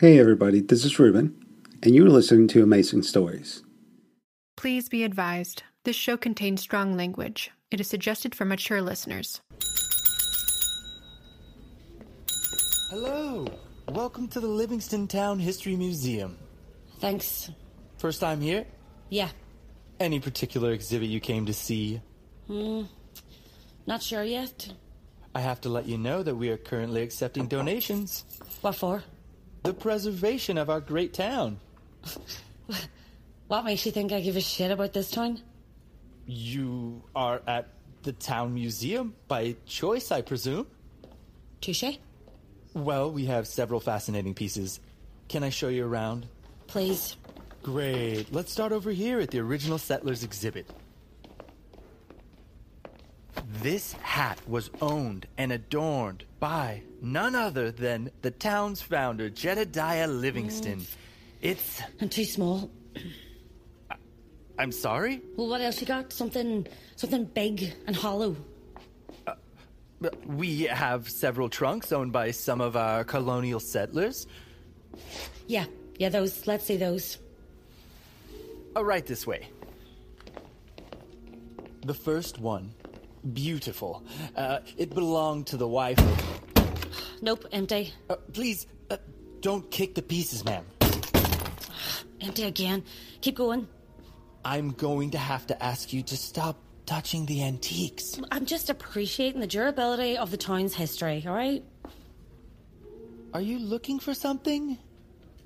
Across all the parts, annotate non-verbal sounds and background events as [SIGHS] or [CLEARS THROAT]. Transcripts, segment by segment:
Hey everybody, this is Ruben, and you're listening to Amazing Stories. Please be advised this show contains strong language. It is suggested for mature listeners. Hello. Welcome to the Livingston Town History Museum. Thanks. First time here? Yeah. Any particular exhibit you came to see? Hmm, not sure yet. I have to let you know that we are currently accepting donations. What for? The preservation of our great town. [LAUGHS] What makes you think I give a shit about this town? You are at the town museum by choice, I presume? Touche? Well, we have several fascinating pieces. Can I show you around? Please. Great. Let's start over here at the original settlers exhibit. This hat was owned and adorned by none other than the town's founder, Jedediah Livingston. It's. And too small. I'm sorry? Well, what else you got? Something, something big and hollow. But We have several trunks owned by some of our colonial settlers. Yeah, yeah, those. Let's see those. Uh, right this way. The first one. Beautiful. Uh, it belonged to the wife of. Nope, empty. Uh, please, uh, don't kick the pieces, ma'am. [SIGHS] Empty again. Keep going. I'm going to have to ask you to stop touching the antiques. I'm just appreciating the durability of the town's history, alright? Are you looking for something?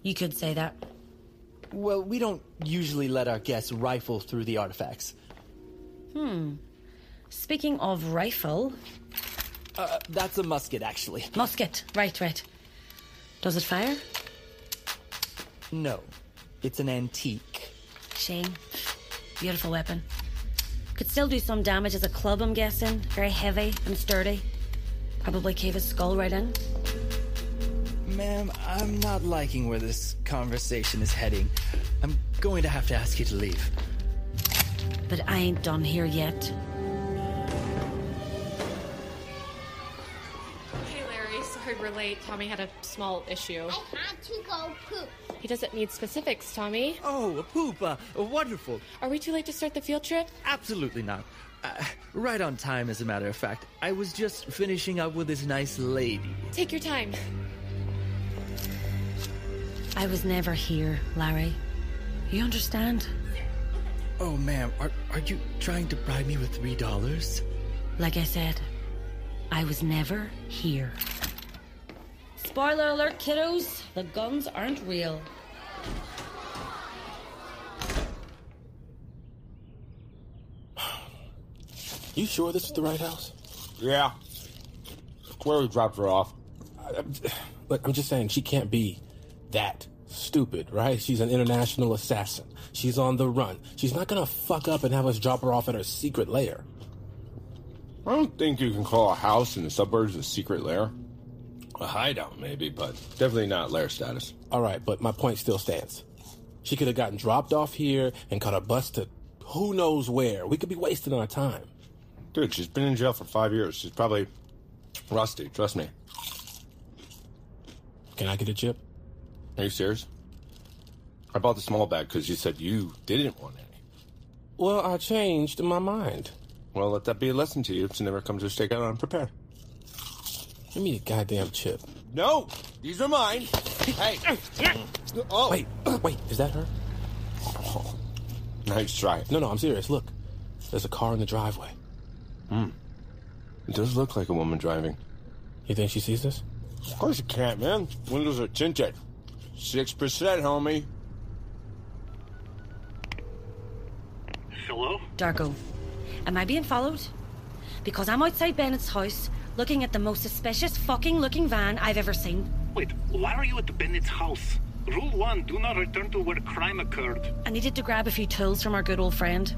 You could say that. Well, we don't usually let our guests rifle through the artifacts. Speaking of rifle, Uh, that's a musket, actually. musket. Right, right. Does it fire? No, it's an antique. Shame. Beautiful weapon. Could still do some damage as a club, I'm guessing. Very heavy and sturdy. Probably cave his skull right in. Ma'am, I'm not liking where this conversation is heading. I'm going to have to ask you to leave. But I ain't done here yet. Late. Tommy had a small issue. I had to go poop. He doesn't need specifics, Tommy. Oh, a poop. Uh, wonderful. Are we too late to start the field trip? Absolutely not. Uh, right on time, as a matter of fact. I was just finishing up with this nice lady. Take your time. I was never here, Larry. You understand? Oh, ma'am, are, are you trying to bribe me with three dollars? Like I said, I was never here. Spoiler alert, kiddos. The guns aren't real. [SIGHS] You sure this is the right house? Yeah. Where we dropped her off. Look, I'm just saying she can't be that stupid, right? She's an international assassin. She's on the run. She's not gonna fuck up and have us drop her off at her secret lair. I don't think you can call a house in the suburbs a secret lair. A hideout, maybe, but definitely not lair status. All right, but my point still stands. She could have gotten dropped off here and caught a bus to who knows where. We could be wasting our time. Dude, she's been in jail for five years. She's probably rusty, trust me. Can I get a chip? Are you serious? I bought the small bag because you said you didn't want any. Well, I changed my mind. Well, let that be a lesson to you to never come to a stakeout unprepared. Give me a goddamn chip. No! These are mine! hey! [COUGHS] oh! Wait, [CLEARS THROAT] wait, is that her? Nice try. No, no, I'm serious. Look, there's a car in the driveway. Hmm. It does look like a woman driving. You think she sees this? Of course you can't, man. Windows are tinted. 6%, homie. Hello? Darko, am I being followed? Because I'm outside Bennett's house looking at the most suspicious fucking looking van I've ever seen. Wait, why are you at Bennett's house? Rule 1 do not return to where crime occurred. I needed to grab a few tools from our good old friend.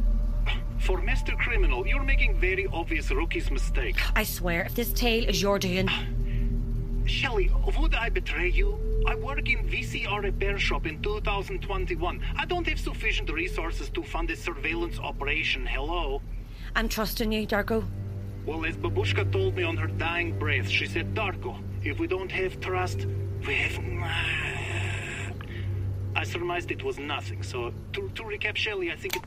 For Mr. Criminal, you're making very obvious rookie's mistake. I swear, if this tale is your doing, [SIGHS] Shelley, would I betray you? I work in VCR repair shop in 2021. I don't have sufficient resources to fund a surveillance operation. Hello? I'm trusting you, Darko. Well, as Babushka told me on her dying breath, she said, Darko, if we don't have trust, we have... I surmised it was nothing, so to, to recap Shelly, I think it...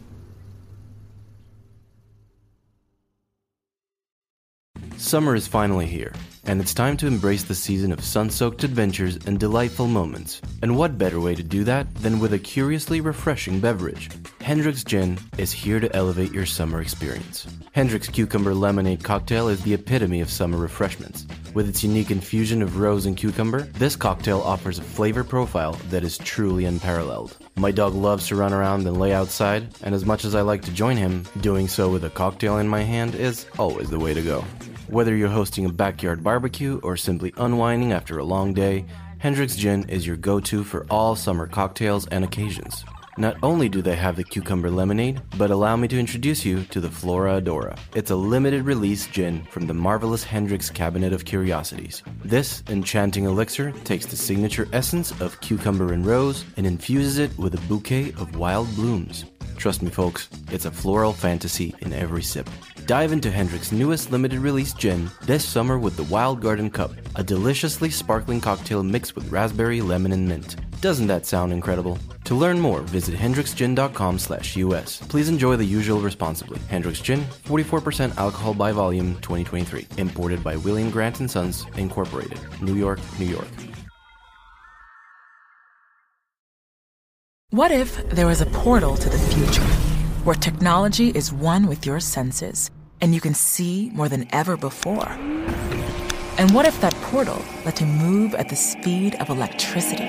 Summer is finally here, and it's time to embrace the season of sun soaked adventures and delightful moments. And what better way to do that than with a curiously refreshing beverage? Hendrick's Gin is here to elevate your summer experience. Hendrick's Cucumber Lemonade cocktail is the epitome of summer refreshments. With its unique infusion of rose and cucumber, this cocktail offers a flavor profile that is truly unparalleled. My dog loves to run around and lay outside, and as much as I like to join him, doing so with a cocktail in my hand is always the way to go. Whether you're hosting a backyard barbecue or simply unwinding after a long day, Hendrick's Gin is your go to for all summer cocktails and occasions. Not only do they have the cucumber lemonade, but allow me to introduce you to the Flora Adora. It's a limited release gin from the marvelous Hendrick's Cabinet of Curiosities. This enchanting elixir takes the signature essence of cucumber and rose and infuses it with a bouquet of wild blooms. Trust me, folks, it's a floral fantasy in every sip. Dive into Hendrick's newest limited release gin this summer with the Wild Garden Cup, a deliciously sparkling cocktail mixed with raspberry, lemon, and mint. Doesn't that sound incredible? To learn more, visit hendricksgin.com slash US. Please enjoy the usual responsibly. Hendrick's Gin, 44% alcohol by volume, 2023. Imported by William Grant & Sons, Incorporated. New York, New York. What if there was a portal to the future where technology is one with your senses and you can see more than ever before? And what if that portal let you move at the speed of electricity?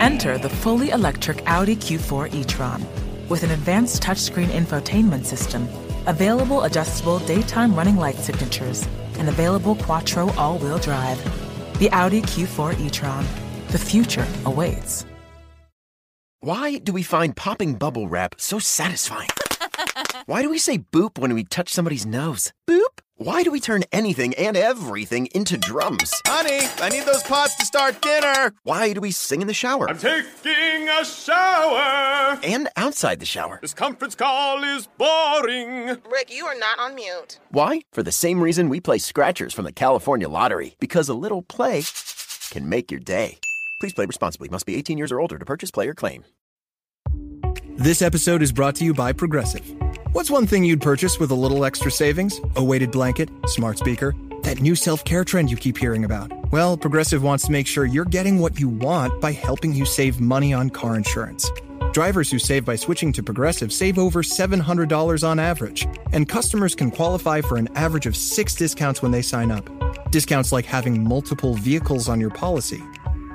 Enter the fully electric Audi Q4 e-tron with an advanced touchscreen infotainment system, available adjustable daytime running light signatures, and available Quattro all-wheel drive. The Audi Q4 e-tron. The future awaits. Why do we find popping bubble wrap so satisfying? [LAUGHS] Why do we say boop when we touch somebody's nose? Boop? Why do we turn anything and everything into drums? Honey, I need those pots to start dinner. Why do we sing in the shower? I'm taking a shower. And outside the shower. This conference call is boring. Rick, you are not on mute. Why? For the same reason we play scratchers from the California Lottery. Because a little play can make your day. Please play responsibly. Must be 18 years or older to purchase, play, or claim. This episode is brought to you by Progressive. What's one thing you'd purchase with a little extra savings? A weighted blanket, smart speaker, that new self care trend you keep hearing about. Well, Progressive wants to make sure you're getting what you want by helping you save money on car insurance. Drivers who save by switching to Progressive save over $700 on average, and customers can qualify for an average of six discounts when they sign up. Discounts like having multiple vehicles on your policy.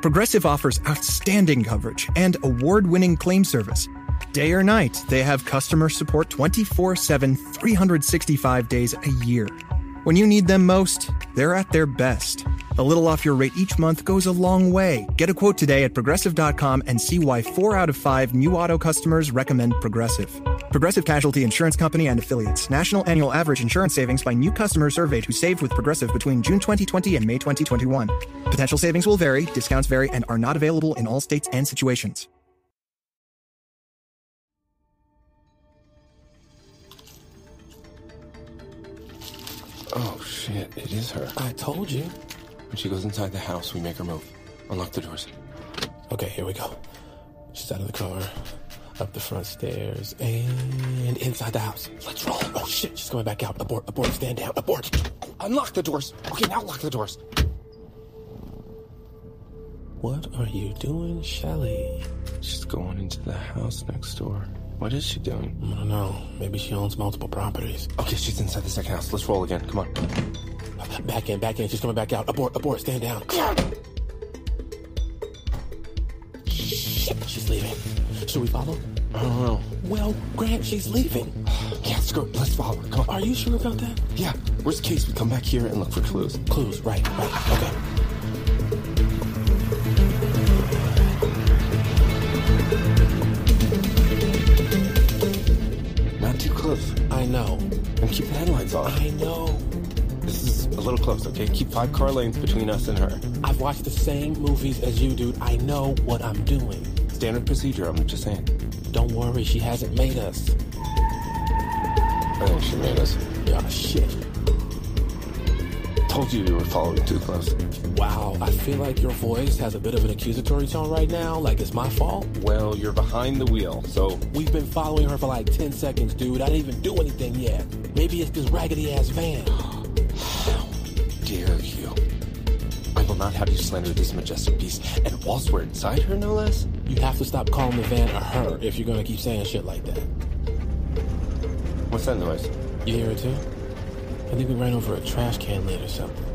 Progressive offers outstanding coverage and award winning claim service. Day or night, they have customer support 24 7, 365 days a year. When you need them most, they're at their best. A little off your rate each month goes a long way. Get a quote today at progressive.com and see why four out of five new auto customers recommend Progressive. Progressive Casualty Insurance Company and Affiliates. National annual average insurance savings by new customers surveyed who saved with Progressive between June 2020 and May 2021. Potential savings will vary, discounts vary, and are not available in all states and situations. Oh shit, it is her. I told you. When she goes inside the house, we make her move. Unlock the doors. Okay, here we go. She's out of the car, up the front stairs, and inside the house. Let's roll. Oh shit, she's coming back out. Abort, abort, stand down, abort. Unlock the doors. Okay, now lock the doors. What are you doing, Shelly? She's going into the house next door. What is she doing? I don't know. Maybe she owns multiple properties. Okay, she's inside the second house. Let's roll again. Come on. Back in, back in. She's coming back out. Abort, abort, stand down. Shit, she's leaving. Should we follow? I don't know. Well, Grant, she's leaving. yeah, screw it. Let's follow her. Come on. Are you sure about that? Yeah. Worst case, we come back here and look for clues. Clues, right, right. Okay. Not too close. I know. And keep the headlights on. I know. A little close, okay? Keep five car lanes between us and her. I've watched the same movies as you, dude. I know what I'm doing. Standard procedure, I'm just saying. Don't worry, she hasn't made us. I think she made us. Yeah, shit. Told you you were following too close. Wow, I feel like your voice has a bit of an accusatory tone right now, like it's my fault. Well, you're behind the wheel, so. We've been following her for like 10 seconds, dude. I didn't even do anything yet. Maybe it's this raggedy ass van. Not have you slander this majestic beast, and whilst we're inside her, no less. You have to stop calling the van a her if you're gonna keep saying shit like that. What's that noise? You hear it too? I think we ran over a trash can lid or something.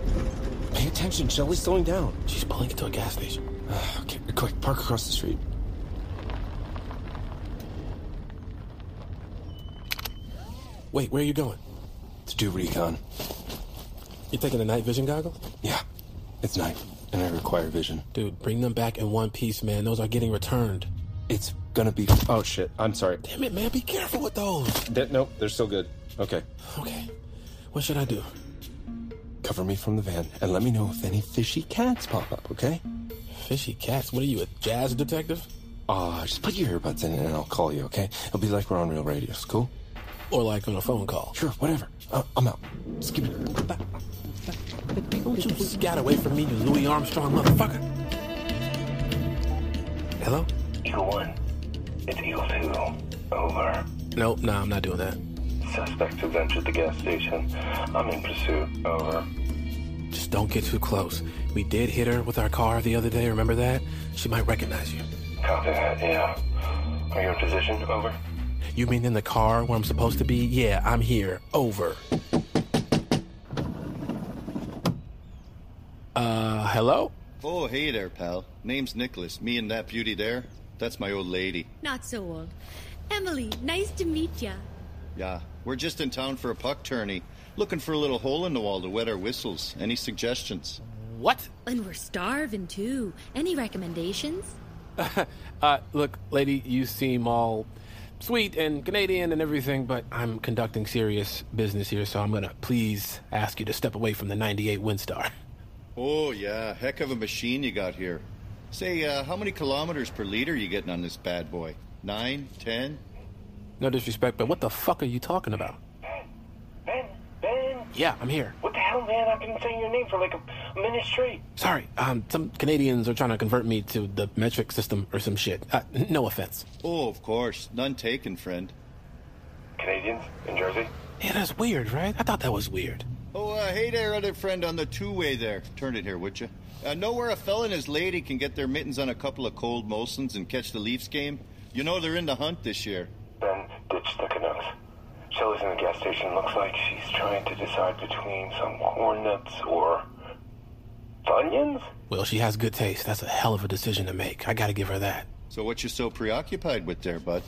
Pay attention, Shelly's slowing down. She's pulling into a gas station. [SIGHS] okay, quick, park across the street. Wait, where are you going? To do recon. You're taking the night vision goggles? Yeah, it's night, and I require vision. Dude, bring them back in one piece, man. Those are getting returned. It's gonna be. Oh shit! I'm sorry. Damn it, man! Be careful with those. That, nope, they're still good. Okay. Okay. What should I do? Cover me from the van and let me know if any fishy cats pop up. Okay? Fishy cats? What are you, a jazz detective? Ah, uh, just put your earbuds in and I'll call you. Okay? It'll be like we're on real radios. Cool? Or like on a phone call. Sure, whatever. Uh, I'm out. Skip it. me. Don't you scat away from me, you Louis Armstrong motherfucker. Hello? Eagle 1. It's Eagle 2. Over. Nope, nah, I'm not doing that. Suspects have entered the gas station. I'm in pursuit. Over. Just don't get too close. We did hit her with our car the other day, remember that? She might recognize you. Copy that, yeah. Are you in position? Over. You mean in the car where I'm supposed to be? Yeah, I'm here. Over. Uh, hello? Oh, hey there, pal. Name's Nicholas. Me and that beauty there, that's my old lady. Not so old. Emily, nice to meet ya. Yeah, we're just in town for a puck tourney. Looking for a little hole in the wall to wet our whistles. Any suggestions? What? And we're starving too. Any recommendations? [LAUGHS] uh, look, lady, you seem all sweet and Canadian and everything, but I'm conducting serious business here, so I'm gonna please ask you to step away from the 98 Windstar. [LAUGHS] Oh, yeah, heck of a machine you got here. Say, uh, how many kilometers per liter you getting on this bad boy? Nine? Ten? No disrespect, but what the fuck are you talking about? Ben, Ben. Yeah, I'm here. What the hell, man? I've been saying your name for like a minute straight. Sorry, um, some Canadians are trying to convert me to the metric system or some shit. Uh, no offense. Oh, of course. None taken, friend. Canadians in Jersey? Yeah, that's weird, right? I thought that was weird. Oh, uh, hey there, other friend on the two-way there. Turn it here, would you? Uh, know where a fella and his lady can get their mittens on a couple of cold Molsons and catch the Leafs game? You know they're in the hunt this year. Ben, ditch the Canucks. Shelley's in the gas station. Looks like she's trying to decide between some corn nuts or Funyuns? Well, she has good taste. That's a hell of a decision to make. I gotta give her that. So what you so preoccupied with there, bud?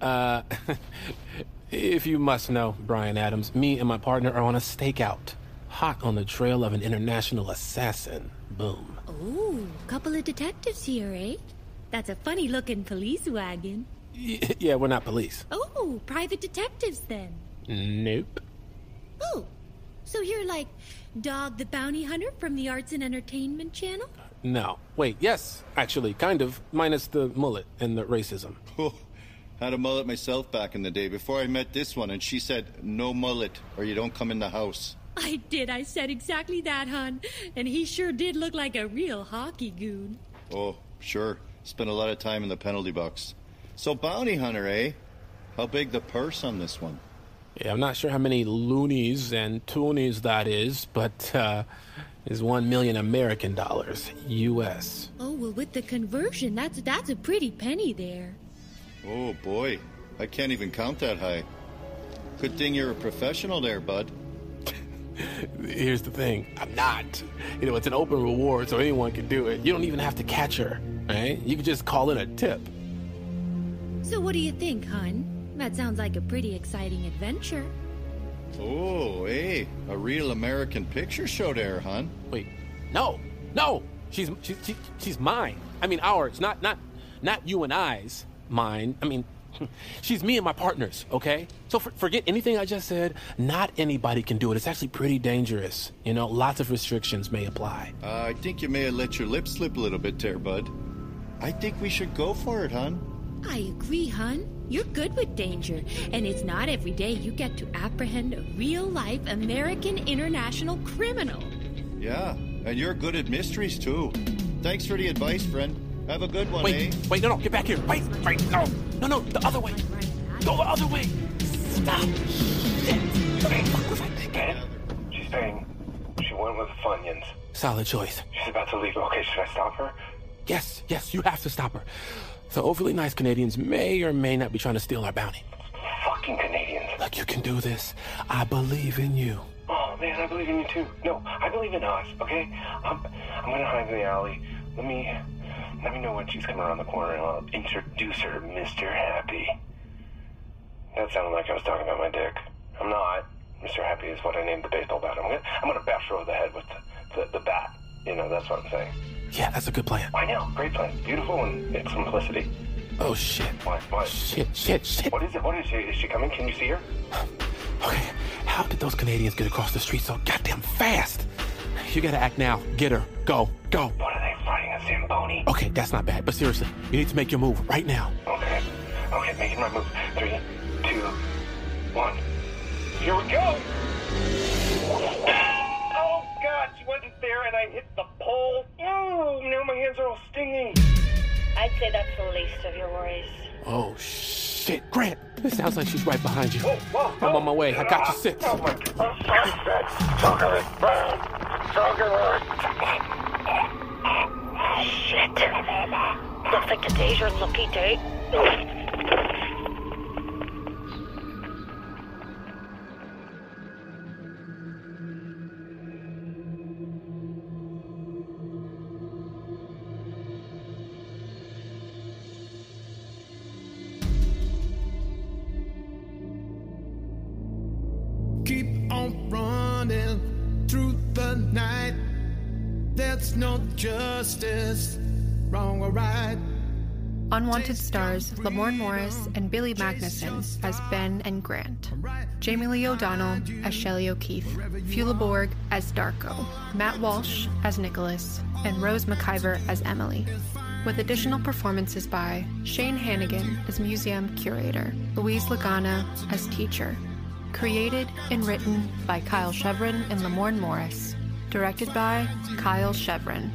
Uh, [LAUGHS] if you must know, Bryan Adams, me and my partner are on a stakeout. Hot on the trail of an international assassin. Boom. Ooh, couple of detectives here, eh? That's a funny looking police wagon. [LAUGHS] Yeah, we're not police. Oh, private detectives then. Nope. Oh, so you're like Dog the Bounty Hunter from the Arts and Entertainment Channel? No. Wait, yes, actually, kind of, minus the mullet and the racism. [LAUGHS] Had a mullet myself back in the day before I met this one, and she said, no mullet, or you don't come in the house. I did. I said exactly that, hon. And he sure did look like a real hockey goon. Oh, sure. Spent a lot of time in the penalty box. So, bounty hunter, eh? How big the purse on this one? Yeah, I'm not sure how many loonies and toonies that is, but uh, is one million American dollars, U.S. Oh well, with the conversion, that's that's a pretty penny there. Oh boy, I can't even count that high. Good thing you're a professional there, bud. [LAUGHS] Here's the thing, I'm not. You know, it's an open reward, so anyone can do it. You don't even have to catch her, right? You can just call in a tip. So what do you think, hun? That sounds like a pretty exciting adventure. Oh, hey, a real American picture show there, hon. Wait, no, no, she's she's she, she's mine. I mean ours, not not not you and I's. Mine. I mean, [LAUGHS] she's me and my partners. Okay, so for, forget anything I just said. Not anybody can do it. It's actually pretty dangerous. You know, lots of restrictions may apply. Uh, I think you may have let your lips slip a little bit there, bud. I think we should go for it, hon. I agree, hun. You're good with danger, and it's not every day you get to apprehend a real life American international criminal. Yeah, and you're good at mysteries too. Thanks for the advice, friend. Have a good one, Wait, eh? wait, no, no, get back here. Wait, wait, no, no, no, the other way. Go the other way. Stop. Okay, fuck was I thinking? She's paying. She went with the Funyuns. Solid choice. She's about to leave. Okay, should I stop her? Yes, yes, you have to stop her. The overly nice Canadians may or may not be trying to steal our bounty. Fucking Canadians. Look, you can do this. I believe in you. Oh man, I believe in you too. No, I believe in us. Okay, I'm, I'm gonna hide in the alley. Let me, let me know when she's coming around the corner, and I'll introduce her, to Mr. Happy. That sounded like I was talking about my dick. I'm not. Mr. Happy is what I named the baseball bat. I'm gonna, I'm gonna bash her over the head with the, the, the bat. You know, that's what I'm saying. Yeah, that's a good plan. I know, great plan. Beautiful in its simplicity. Oh shit. What? What? Shit, shit, shit. What is it? What is she? Is she coming? Can you see her? [SIGHS] Okay, how did those Canadians get across the street so goddamn fast? You gotta act now. Get her. Go, go. What are they riding a Zamboni? Okay, that's not bad, but seriously, you need to make your move right now. Okay. Okay, making my move. Three, two, one. Here we go. Oh God, she wasn't there, and I hit the pole. Oh, now my hands are all stinging. I'd say that's the least of your worries. Oh shit, Grant! It sounds like she's right behind you. Whoa, whoa, I'm on my way. I got you six. Oh my God. Oh, stronger, stronger. Shit. Looks like today's your lucky day. Stars Lamorne Morris and Billy Magnussen as Ben and Grant. Jamie Lee O'Donnell as Shelley O'Keefe. Fula Borg as Darko. Matt Walsh as Nicholas. And Rose McIver as Emily. With additional performances by Shane Hannigan as museum curator. Louise Lagana as teacher. Created and written by Kyle Chevron and Lamorne Morris. Directed by Kyle Chevron.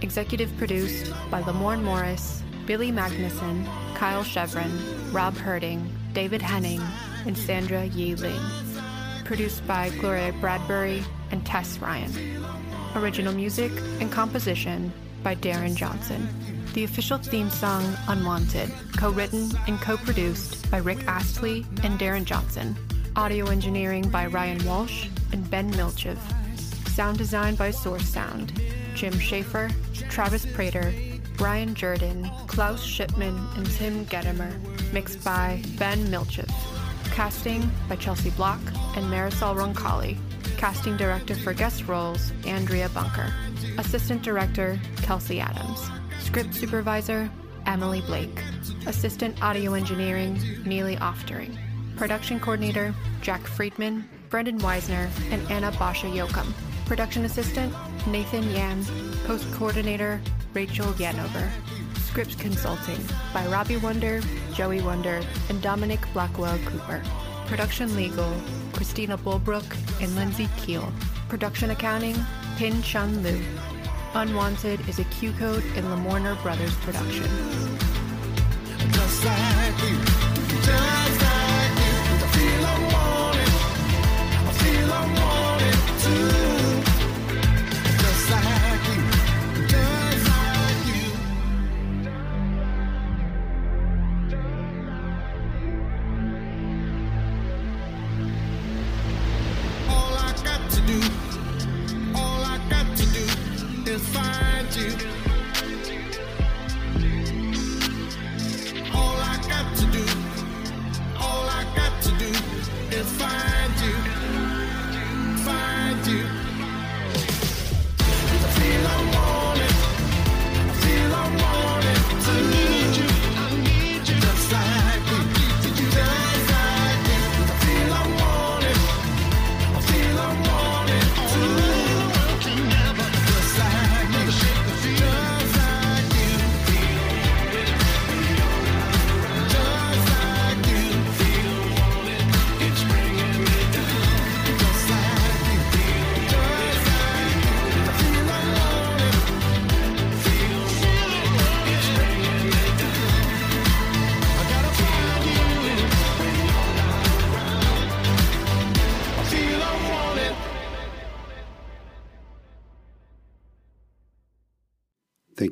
Executive produced by Lamorne Morris, Billy Magnussen, Kyle Chevron, Rob Herding, David Henning, and Sandra Yi Ling. Produced by Gloria Bradbury and Tess Ryan. Original music and composition by Darren Johnson. The official theme song, Unwanted, co written and co produced by Rick Astley and Darren Johnson. Audio engineering by Ryan Walsh and Ben Milchev. Sound design by Source Sound. Jim Schaefer, Travis Prater, Brian Jordan, Klaus Shipman, and Tim Gedimer. Mixed by Ben Milchev. Casting by Chelsea Block and Marisol Roncalli. Casting director for guest roles, Andrea Bunker. Assistant director, Kelsey Adams. Script supervisor, Emily Blake. Assistant audio engineering, Neely Oftering. Production coordinator, Jack Friedman, Brendan Weisner, and Anna Basha Yokum. Production assistant, Nathan Yan. Post coordinator, Rachel Yanover. Script consulting by Robbie Wonder, Joey Wonder, and Dominic Blackwell Cooper. Production legal, Christina Bulbrook and Lindsay Keel. Production accounting, Pin Chun Liu. Unwanted is a Q Code and Lamorner Brothers production.